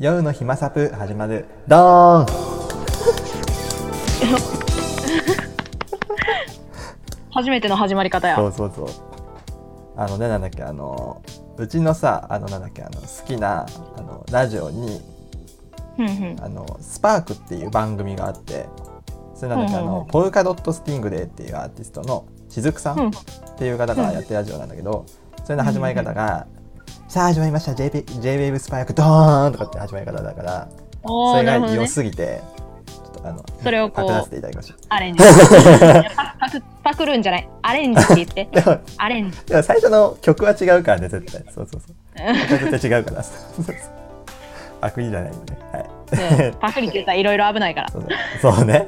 夜の暇サプ始まる。ドーン。初めての始まり方や。そうそうそう。あのねなんだっけあのうちのさあのなんだっけあの好きなあのラジオにうんうん。あのスパークっていう番組があってそれなんだっけあうんうんうん。のポルカドット・スティングレイっていうアーティストのしずくさうんん。っていう方がやってるラジオなんだけどそれの始まり方が「さあ始まりました。JWAVE スパークドーン!」とかって始まり方だからおそれが良すぎてちょっとあのそれをこうパクらせていただきましアレンジ。パ パクパクるんじゃない？アレンジって言って。アレンジ。でも最初の曲は違うからね絶対。そうそうそう。絶対違うから。そうそうそう。パクリじゃないんでね。はい。うん。パクリって言ったらいろいろ危ないから。そうね。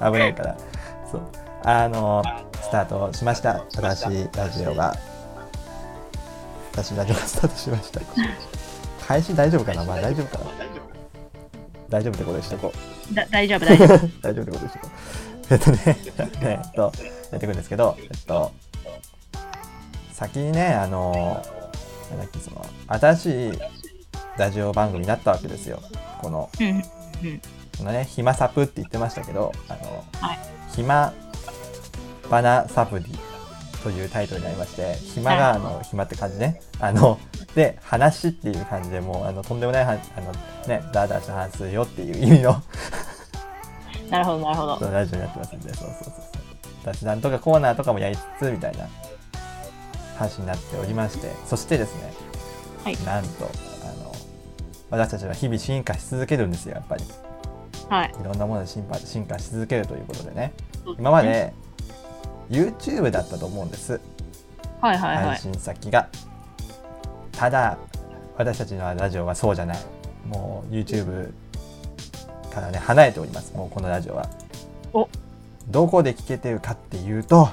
危ないから。そう。あのスタートしました。新しいラジオが新しいラジオがスタートしました。開始大丈夫かな？まあ大丈夫かな。大丈夫ってことにしとこう。だ大丈夫大丈夫。大丈夫ってことにしとこう。えっとねえっとやっていくんですけどえっと先にねあのなんだっけその新しいラジオ番組になったわけですよ。このこのね、暇サプって言ってましたけど、あの、はい。暇バナサプリというタイトルになりまして、暇があの暇って感じね。あの、で、話っていう感じでもう、あの、とんでもないは、あの、ね、ダーダーした話するよっていう意味の。なるほどなるほど。ラジオになってますんで、そうそうそうそう。雑談とかコーナーとかもやりつつ、みたいな話になっておりまして、そしてですね、はい。なんと、あの、私たちは日々進化し続けるんですよ、やっぱり。はい。いろんなもので進化進化し続けるということでね。今まで YouTube だったと思うんです。はいはいはい。配信先が。ただ私たちのラジオはそうじゃない。もう YouTube からね離れております。もうこのラジオは。お。どこで聞けてるかっていうと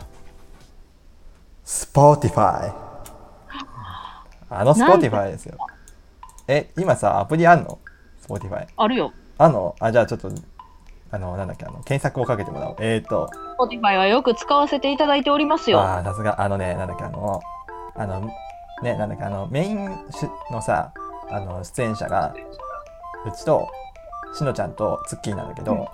Spotify あ。の Spotify ですよ。え今さアプリあんの？Spotify あるよ。あの、あ、じゃあちょっと、あの、なんだっけ、あの、検索をかけてもらおう。えーと、Spotify はよく使わせていただいておりますよ。ああ、さすが、あのね、なんだっけ、あの、あの、ね、なんだっけ、あの、メインしのさ、あの、出演者が、うちと、しのちゃんとツッキーなんだけど、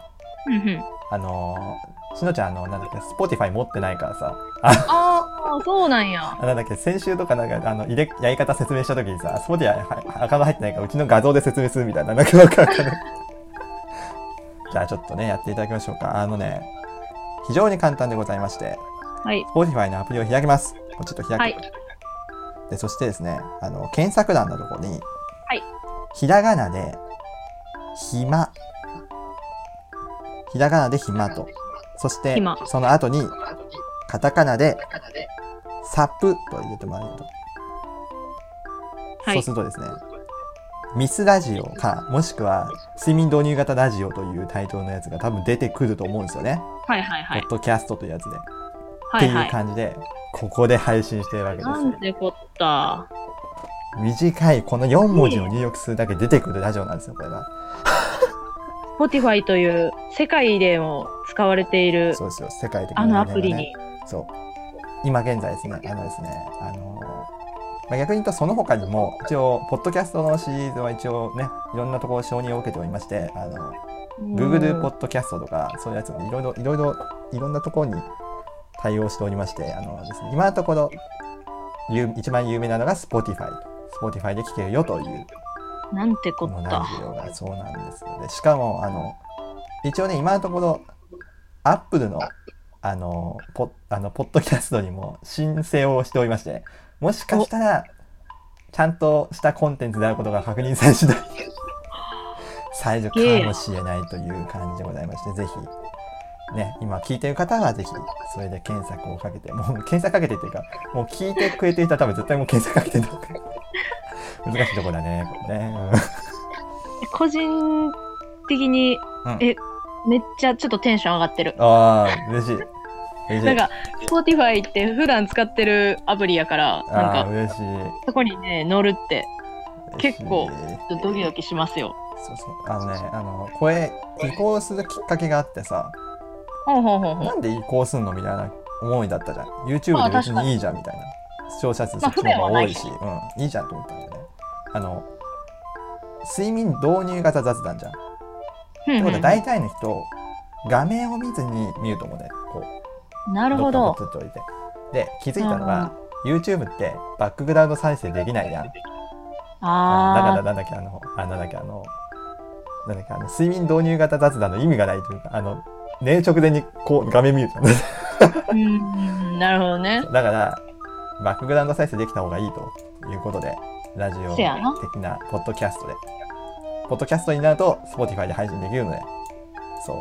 うんうん。あの、しのちゃん、あの、なんだっけ、Spotify 持ってないからさ、あ、ああそうなんや。あ なんだっけ、先週とかなんか、あの、入れ、やり方説明したときにさ、Spotify はアカウント入ってないから、うちの画像で説明するみたいな、なんかわかんない。じゃあちょっとね、やっていただきましょうか。あのね、非常に簡単でございまして、はい Spotify のアプリを開きます。こっちょっと開く。はいで、そしてですね、あの、検索欄のところに、はいひらがなで、暇。ひらがなで暇と。そして暇、その後に、カタカナで、サプと入れてもらえると。はいそうするとですね、ミスラジオか、もしくは、睡眠導入型ラジオというタイトルのやつが多分出てくると思うんですよね。はいはいはい。ポッドキャストというやつで。っていうはい。はい感じで、ここで配信してるわけです。よなんてこった。短いこの4文字を入力するだけで出てくるラジオなんですよこれが。Spotify という世界でも使われているそうですよ。世界的なあのアプリに。そう。今現在ですねあのですねあのまあ、逆に言うとその他にも一応ポッドキャストのシリーズは一応ねいろんなところ承認を受けておりましてあの Google ポッドキャストとかそういうやつもいろいろいろいろいろんなところに対応しておりましてあのです、ね、今のところ有一番有名なのが Spotify Spotify で聴けるよという。なんてこった。そうなんですよね。しかも、あの、一応ね、今のところ、アップルの、あの、ポあのポッドキャストにも申請をしておりまして、もしかしたら、ちゃんとしたコンテンツであることが確認され次第、最初かもしれないという感じでございまして、ぜひ、ね、今聞いてる方はぜひ、それで検索をかけて、もう検索かけてっていうか、もう聞いてくれてる人は多分絶対もう検索かけてると思う 難しいところだね、これね。う ん個人的に、うんえめっちゃちょっとテンション上がってるああ、嬉しい。なんか Spotify って普段使ってるアプリやからなんか嬉しい。そこにね乗るって結構ドキドキしますよそうそう。あのね、あの、これ、移行するきっかけがあってさ、ほんほんほんほんなんで移行すんのみたいな思いだったじゃん。YouTube まあで別にいいじゃんみたいな。視聴者数そっちの方が多いし、うん、いいじゃんと思ったんだよね。あの、睡眠導入型雑談じゃん。ってことは大体の人画面を見ずに見ると思うんだよこうなるほど。撮っておいて。で気づいたのが YouTube ってバックグラウンド再生できないじゃん。だからあなんだっけあのあなんだっけあのなんだっけあの睡眠導入型雑談の意味がないというかあの寝る直前にこう画面見るじゃんあ。うん、なるほどね。だからバックグラウンド再生できた方がいいということでラジオ的なポッドキャストで。ポッドキャストになると Spotify で配信できるので。そう。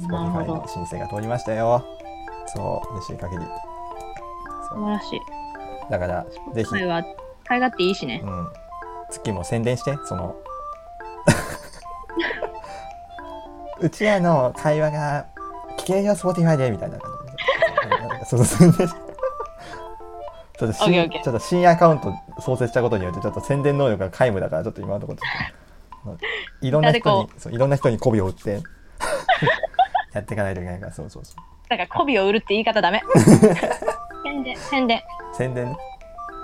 Spotify のど。申請が通りましたよそう嬉しい限り。素晴らしい。だからぜひ、それは、買い勝手いいしね。う。ん、月も宣伝してその。うちらの会話が聞けるよ Spotify でみたいな感じで。そうそうそう。ちょっと新ちょっと新アカウント創設したことによってちょっと宣伝能力が皆無だからちょっと今のところ。いろんな人にそういろんな人に媚びを売ってやっていかないといけないからそうそうそうだから、媚びを売るって言い方ダメ。宣伝、宣伝。宣伝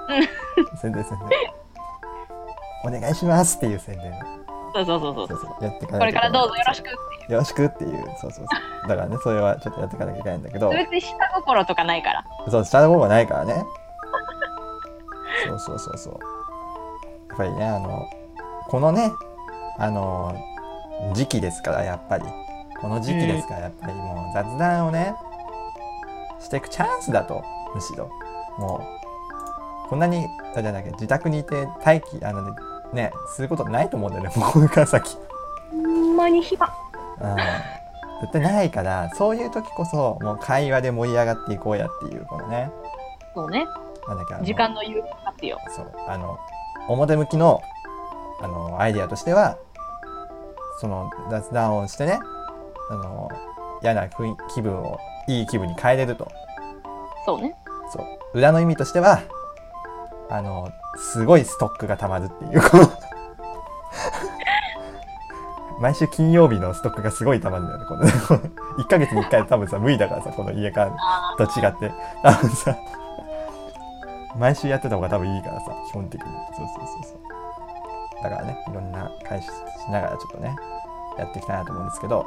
ね。宣伝宣伝。お願いしますっていう宣伝。そうそうそうそう。そうそう。やっていかこないといけない。れからどうぞよろしく。よろしくっていう。そうそうそう。だからねそれはちょっとやっていかなきゃいけないんだけど。別に下心とかないから。そう下の方がないからね。そうそうそうそう。やっぱりねあのこのねあの時期ですからやっぱりこの時期ですからやっぱりもう雑談をねしていくチャンスだとむしろもうこんなにあれだっけ自宅にいて待機あのねねすることないと思うんだよね もうこれから先ほんまに暇。うん絶対ないからそういう時こそもう会話で盛り上がっていこうやっていうこのねそうね。なんだっけ時間の有活用。そうあの表向きのあのアイデアとしてはその雑談をしてねあの嫌な気分をいい気分に変えれると。そうね。そう。裏の意味としてはあのすごいストックがたまるっていうこの。毎週金曜日のストックがすごいたまるんだよねこの。1ヶ月に1回多分さ無理だからさこの家からと違って。多分さ毎週やってた方が多分いいからさ基本的に。そうそうそうそう。だからねいろんな開始しながらちょっとねやっていきたいなと思うんですけど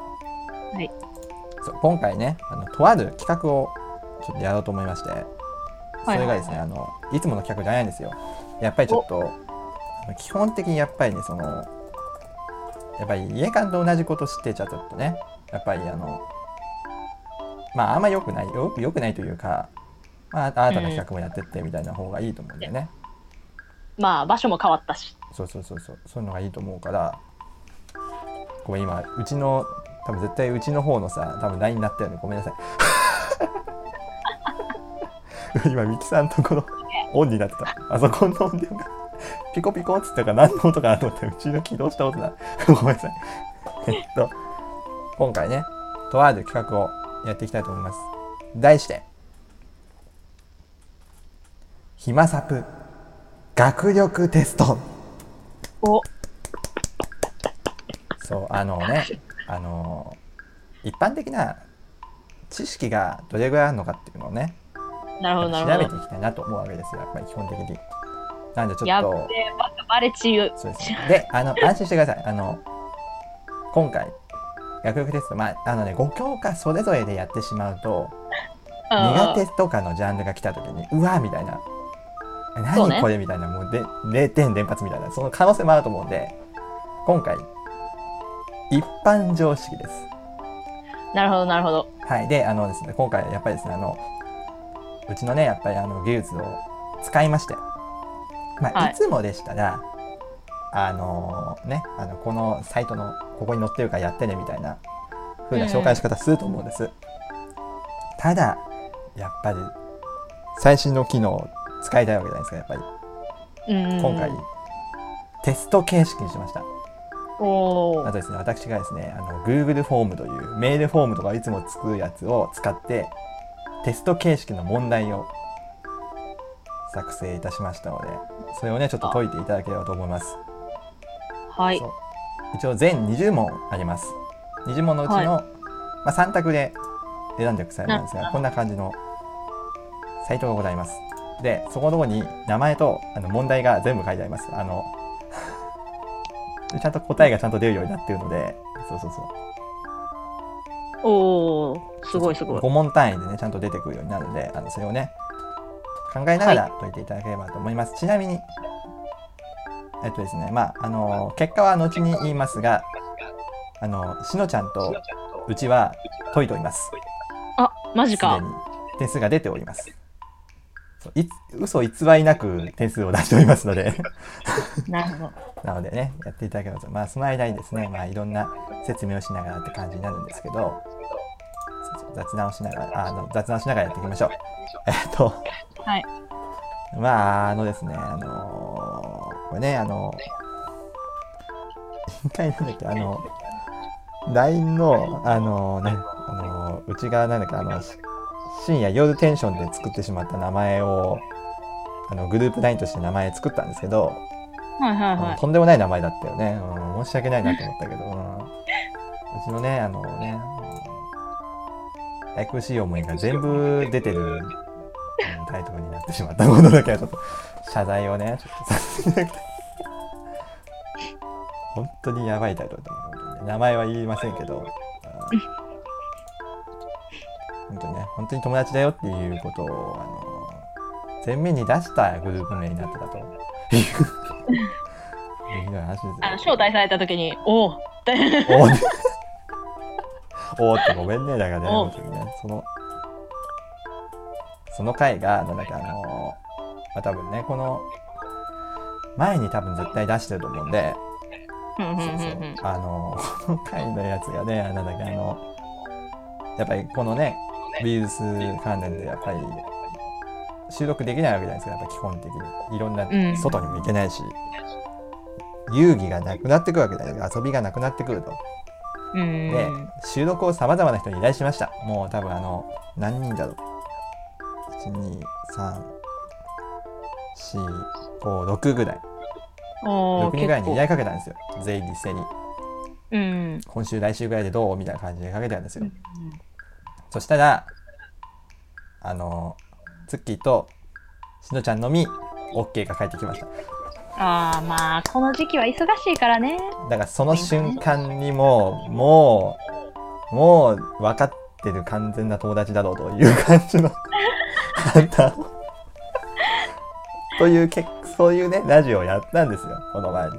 はい。そう今回ねあのとある企画をちょっとやろうと思いまして。それがですね、はいあのいつもの企画じゃないんですよ。やっぱりちょっと基本的にやっぱりねそのやっぱり家間と同じことしてちゃちょっとねやっぱりあのまああんま良くないよ良くないというか、まあ、新たな企画もやってってみたいな方がいいと思うんだよね、まあ、場所も変わったし。そうそうそうそうそういうのがいいと思うからごめん今うちの多分絶対うちの方のさ多分 LINE になったよね。ごめんなさい。今ミキさんのところオンになってた。あそこの音量がピコピコっつったから何の音かなと思ってうちの起動した音だ。ごめんなさい。えっと今回ねとある企画をやっていきたいと思います。題して暇サプ学力テスト。お、そうあのねあの一般的な知識がどれぐらいあるのかっていうのをねなるほど、な調。べていきたいなと思うわけですよやっぱり基本的に。なんでちょやっっと。そうです。ねであの安心してください。あの今回学力テストまああのね5教科それぞれでやってしまうと苦手とかのジャンルが来た時にうわみたいな。何これみたいなもうで0点連発みたいなその可能性もあると思うんで今回一般常識ですなるほど、なるほど。はい、で、あのですね、今回やっぱりですね、あの、うちのね、やっぱりあの技術を使いまして、まあ、はいい、つもでしたら、あのね、あの、このサイトのここに載ってるからやってねみたいな風な紹介の仕方すると思うんです。ただ、やっぱり最新の機能を使いたいわけじゃないですか、やっぱり。うん。今回、テスト形式にしました。あとですね、私がですね、あの Google フォームというメールフォームとかいつも作るやつを使って、テスト形式の問題を作成いたしましたので、それをね、ちょっと解いていただければと思います。はい一応全20問あります。20問のうちの、まあ、3択で選んでいく際なんですが、こんな感じのサイトがございます。で、そこのところに名前とあの問題が全部書いてあります。あの、でちゃんと答えがちゃんと出るようになってるのでそうそうそう。おおすごいすごい。5問単位でねちゃんと出てくるようになるのであのそれをね考えながら解いていただければと思います、ちなみにえっとですねまああの結果は後に言いますがあのしのちゃんとうちは解いております。あマジか。点数が出ております。嘘偽りなく点数を出しておりますので。なるほどなのでねやっていただければと。まあその間にですねまあいろんな説明をしながらって感じになるんですけど雑談をしながらああの雑談しながらやっていきましょう。えっとはい。まああのですねあのーこれねあの一回なんだっけあの LINE のあのねあのうちがなんだっけあのし深夜夜テンションで作ってしまった名前をあのグループ LINE として名前作ったんですけど、はいはいはうんとんでもない名前だったよね、うん、申し訳ないなと思ったけど、うん。うちのねあのね愛くしい思いが全部出てる、うんタイトルになってしまったものだけはちょっと謝罪をねちょっとさせて本当にやばいタイトルだと思う。本当にね名前は言いませんけど、うん。本当にね本当に友達だよっていうことをあの前面に出したグループ名になってたといういう。話ですあの招待された時におお っておーおーってごめんねだからねそのその回がなんだっけあのまあ多分ねこの前に多分絶対出してると思うんであのこの回のやつがねなんだっけあのやっぱりこのねウイルス関連でやっぱり収録できないわけじゃないですかやっぱ基本的に。いろんなうん。外にも行けないし、遊戯がなくなってくるわけじゃないですか遊びがなくなってくると。うん。で収録をさまざまな人に依頼しました。もう多分あの何人だろう。12345ぐらい。6おー人ぐらいに依結頼かけたんですよ。全員に一斉に。構うん。今週来週ぐらいでどう？みたいな感じでかけたんですよ。そしたらあのツッキーとしのちゃんのみ OK が返ってきましたああまあこの時期は忙しいからね。だからその瞬間にもうもうもう分かってる完全な友達だろうという感じの判 というけそういうねラジオをやったんですよこの前に。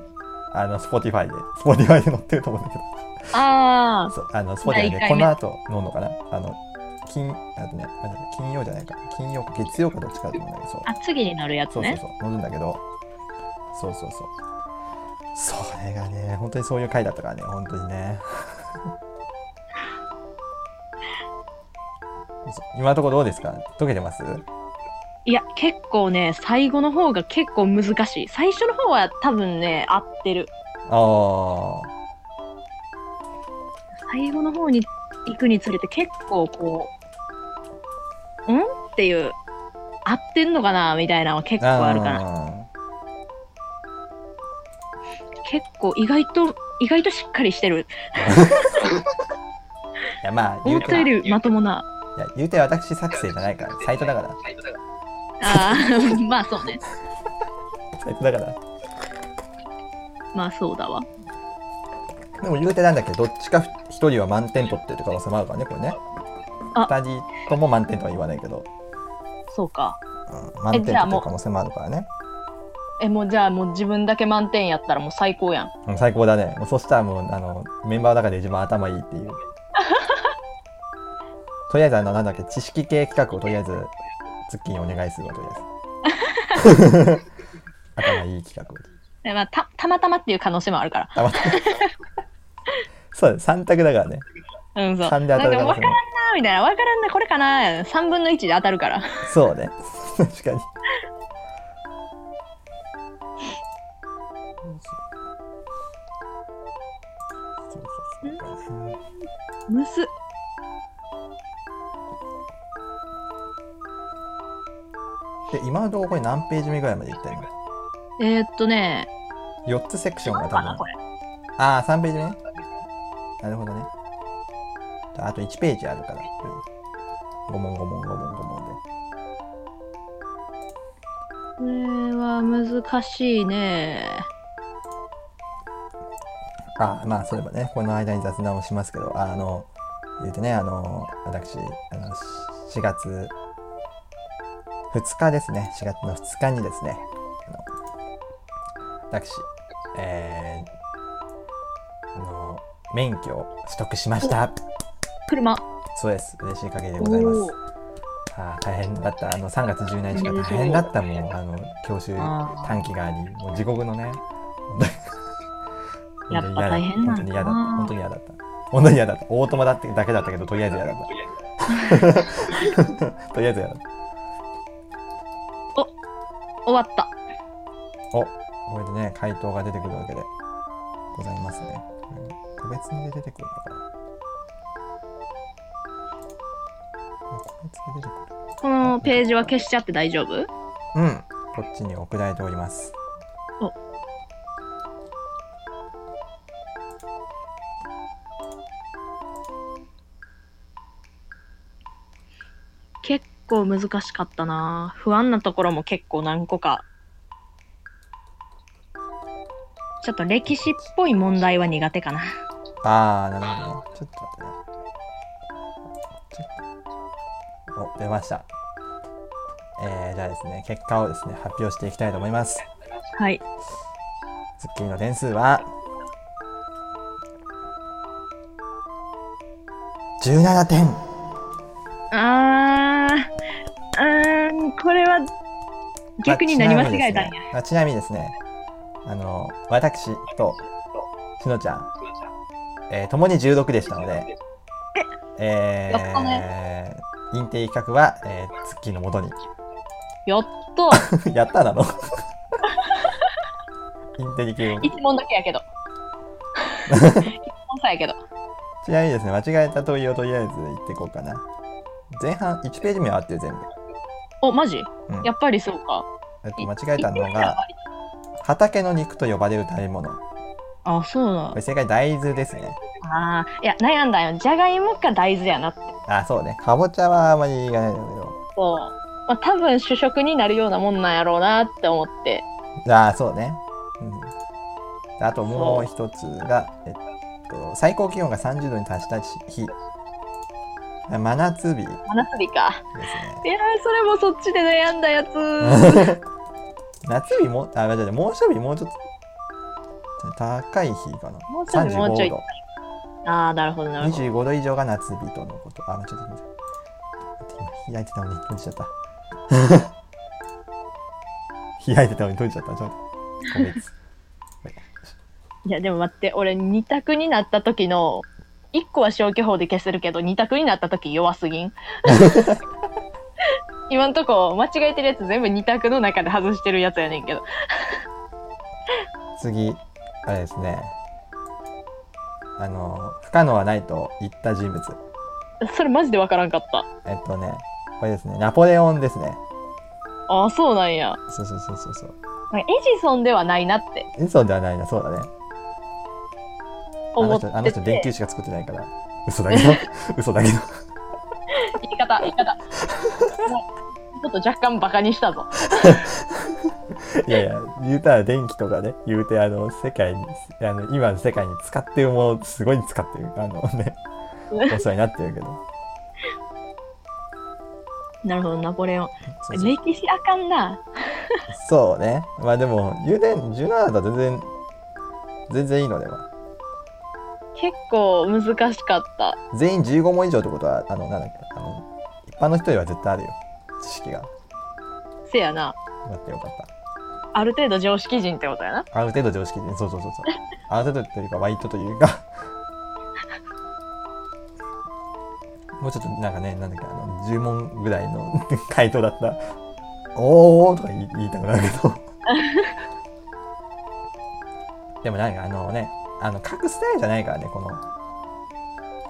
あの Spotify で。Spotify で載ってると思うんだけど。あそうあの Spotify でこの後乗るのかな？あの金あとね金曜じゃないか。金曜か月曜かどっちかだと思うんだけどそう。ああ次に乗るやつね。そうそうそう乗るんだけどそうそうそう。それがね本当にそういう回だったからね本当にね。そ 今のところどうですか？解けてます？いや結構ね最後の方が結構難しい。最初の方は多分ね合ってる。あ最後の方に行くにつれて結構こう「ん?」っていう合ってんのかな？みたいなのは結構ああるかな構意外と意外としっかりしてる。いやまあ言うて思ったよりまともな。いや言うて私作成じゃないから サイトだから。あー まあそうね。サイトだから。まあそうだわ。でも言うてなんだっけどっちか一人は満点取ってる可能性もあるからねこれね。あ。二人とも満点とは言わないけど、そうか。うん、満点取ってる可能性もあるからねえもうじゃあもう自分だけ満点やったらもう最高やん。うん最高だね。もうそしたらもうあのメンバーの中で一番頭いいっていう。とりあえずあのなんだっけ知識系企画をとりあえずツッキーにお願いするわとりあえず。頭いい企画を。え、まあ、たたまたまっていう可能性もあるから。たまたま。そう3択だからね。うんそう。3で当たる可能性もなんか分からんなみたいな。分からんなこれかな。3分の1で当たるから。そうね。確かにむすで今のところこれ何ページ目ぐらいまでいったのえー、っとね ?4 つセクションが多分。ああ3ページ目？ねなるほどね。ああと1ページあるから。5問5問5問5問で。これは難しいねあまあそういえばねこの間に雑談をしますけどあの言うてねあの私あの4月2日ですね。4月の2日にですねあの私えー、あの免許を取得しました。車。そうです。嬉しい限りでございます。あー大変だった。あの3月17日が大変だったもんあの教習あ短期がありもう地獄のねやっぱ大変なんだな。本当に嫌だった。本当に嫌だった。本当に嫌だったオートマだってだけだったけどとりあえず嫌だった。とりあえず嫌だった。終わった。おこれでね回答が出てくるわけでございますね。うん個別に出てくるのかな。このページは消しちゃって大丈夫？うん。こっちに送られております構難しかったな。不安なところも結構何個か。ちょっと歴史っぽい問題は苦手かな。ああなるほどね。ちょっと待ってね。お出ました。えー、じゃあですね結果をですね発表していきたいと思います。はい。スッキリの点数は。17点。あー。うーんこれは逆に何間違えたんや、まあちなみにですね。あの私としのちゃん、えー、共に16でしたので。えー、認定企画は、えー、ツッキーのもとに。やっと やったなの？インテリ系を一問だけやけど。一問さやけど。ちなみにですね、間違えた問いをとりあえず言っていこうかな。前半1ページ目は合ってる全部。おマジ？うんやっぱりそうかえっと、間違えたのが、畑の肉と呼ばれる食べ物。こあそうなれ正解大豆ですね。あーいや悩んだよじゃがいもか大豆やなってあ、そうね。かぼちゃはあまり言わないんだけど。そう、まあ、多分主食になるようなもんなんやろうなって思ってああ、そうね。うん。あともう一つが、えっと、最高気温が30度に達した日。真夏日ですね。真夏日かいやーそれもそっちで悩んだやつ 夏日も、あ、待って、猛暑日もうちょっと高い日かな。もうちょいもうちょい35度。ああなるほどなるほど25度以上が夏日とのこと。あ、ちょっと待って。開いてたのに閉じちゃった。開いてたのに閉じちゃった。ちょっと。いやでも待って俺二択になった時の1個は消去法で消せるけど二択になった時弱すぎん？今んとこ間違えてるやつ全部二択の中で外してるやつやねんけど次、あれですね。あの、不可能はないと言った人物。それマジでわからんかったえっとね、これですね。ナポレオンですね。ああそうなんやそうそうそうそうそう。エジソンではないなって嘘ではないな、そうだね。あ思っての人、あの人電て球しか作ってないから。嘘だけど。嘘だけど。言い方言い方ちょっと若干バカにしたぞ いやいや、言うたら電気とかね、言うて、あの、世界に、あの、今の世界に使ってるもの、すごい使ってる。あのね、お世話になってるけど。なるほどナポレオン歴史あかんなそうね。まあでも、言うて、17だったら全然、全然いいのでは。結構難しかった全員15問以上ってことは、あの、なんだっけ、あの、一般の人よりは絶対あるよ。知識が。せやな待ってよかった。ある程度常識人ってことやなある程度常識で、そうそうそうそう。ある程度というか、ワイトというか。もうちょっとなんかね、なんだっけ、あの、10問ぐらいの 回答だったら、おーとか言い言いたくなるけど。でもなんかあのね、あの、書くスタイルじゃないからね、この。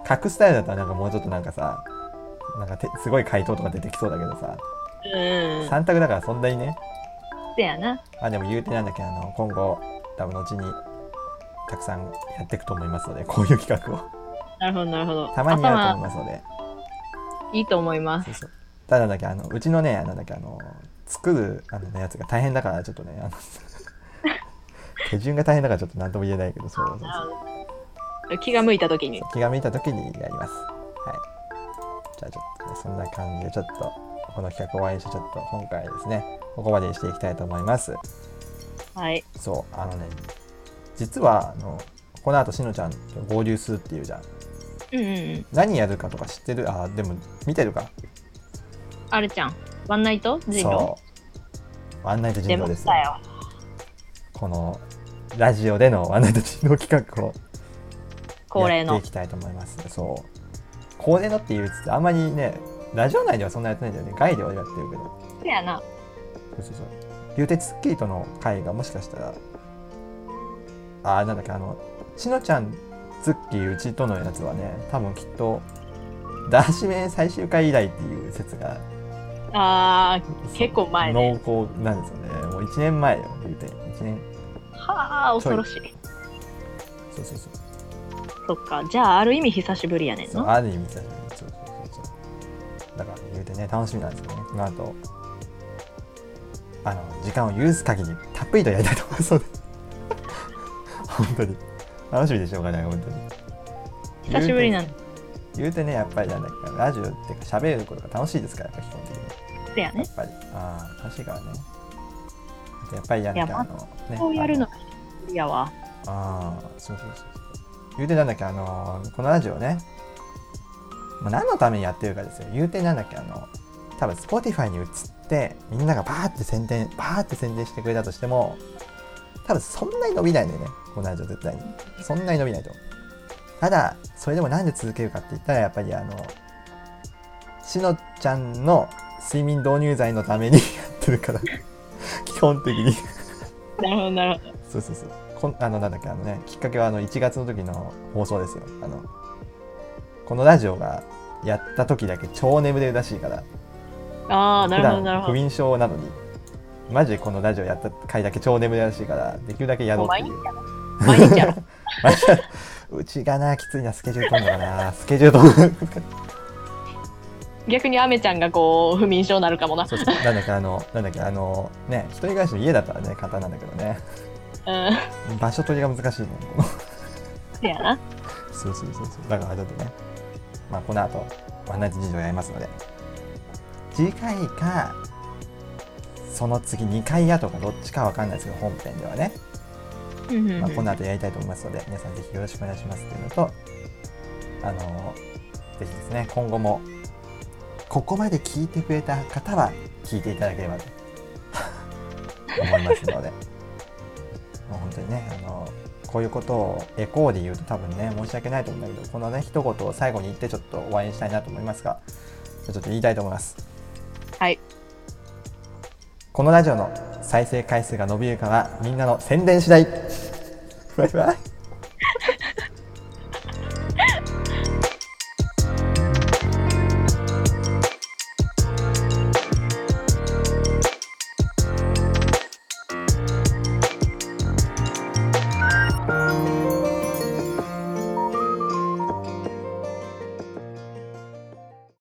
書くスタイルだったらなんかもうちょっとなんかさ、なんかてすごい回答とか出てきそうだけどさ、うん3択だからそんなにね、せやなまあでも言うてなんだっけ、あの、今後、多分後にたくさんやっていくと思いますので、こういう企画を。なるほどなるほどたまにやると思い頭ますので。いいと思いますそうそう。ただだっけ、あの、うちのね、なんだっけ、あの、作るあの、ね、やつが大変だから、ちょっとね、あの、手順が大変だからちょっと何とも言えないけど、そうそうそう。気が向いた時に。気が向いた時にやります。はい。じゃあちょっとね、そんな感じで、ちょっと、この企画を終わりにして、ちょっと今回ですね、ここまでにしていきたいと思います。はい。そう、あのね、実は、あの、この後、しのちゃんと合流するっていうじゃん。うんうんうん。何やるかとか知ってる？あ、でも、見てるか？あるちゃん。ワンナイト人狼そう。ワンナイト出人狼ですよました。よ。この、ラジオでのワンナイト人狼企画を恒例のやってい。きたいと思います。そう。恒例のって言うつって、あんまりね、ラジオ内ではそんなやってないんだよね。外ではやってるけど。そやな。そうそうそう。流鉄スッキリとの回がもしかしたら、あー、なんだっけ、あの、しのちゃん、ツッキーうちとのやつはね、多分きっと、ダーシメ最終回以来っていう説が、あー、結構前ね。濃厚なんですよね。もう1年前よ、言うて。1年。はあ、恐ろしい。そうそうそう。そっか。じゃあ、ある意味久しぶりやねんそうの。ある意味久しぶりそうそうそうそうだから言うてね楽しみなんですよねこの後あの時間を許す限りたっぷりとやりたいと思いますので 本当に楽しみでしょうがない本当に久しぶりなんだ。言うてねやっぱりなんだっけラジオっていうか喋ることが楽しいですからやっぱ基本的にそやね。やっぱりああ楽しいからねやっぱりやんなゃあのね。こうやるのやわ。ああそうそうそうそう。言うてなんだっけあのこのラジオね、まあ、何のためにやってるかですよ。言うてなんだっけあの多分 Spotify に移ってみんながバーって宣伝バーって宣伝してくれたとしても多分そんなに伸びないんだよね。このラジオ絶対に。そんなに伸びないと。ただそれでもなんで続けるかって言ったらやっぱりあのしのちゃんの睡眠導入剤のためにやってるから。基本的になるほど、なるほど。そうそうそう。こんあの、なんだっけ、あのね、きっかけはあの1月の時の放送ですよ。あの、このラジオがやった時だけ超眠れるらしいから、ああ、なるほど、普なるほど。段不眠症なのに、マジでこのラジオやった回だけ超眠れるらしいから、できるだけやろうっていう。毎日やろ。うちがな、きついな、スケジュール取るのかな、スケジュール取る逆にアメちゃんがこう、不眠症になるかもな。そうそう。なんだっけ、あの、なんだっけ、あの、ね、一人暮らしの家だったらね、簡単なんだけどね、うん。場所取りが難しいね。このそやな。そうそうそうそう。だからちょっとね、まあこの後、ワンナイト事情やりますので、次回か、その次2回やとかどっちかわかんないですけど、本編ではね、うんうんうんまあ、この後やりたいと思いますので、皆さんぜひよろしくお願いしますっていうのと、あのぜひですね、今後も、ここまで聞いてくれた方は聞いていただければと思いますので、もう本当にね、あのこういうことをエコーで言うと多分ね、申し訳ないと思うんだけど、このね、一言を最後に言ってちょっと終わりにしたいなと思いますが、ちょっと言いたいと思います。はい。このラジオの再生回数が伸びるかはみんなの宣伝次第バイバイ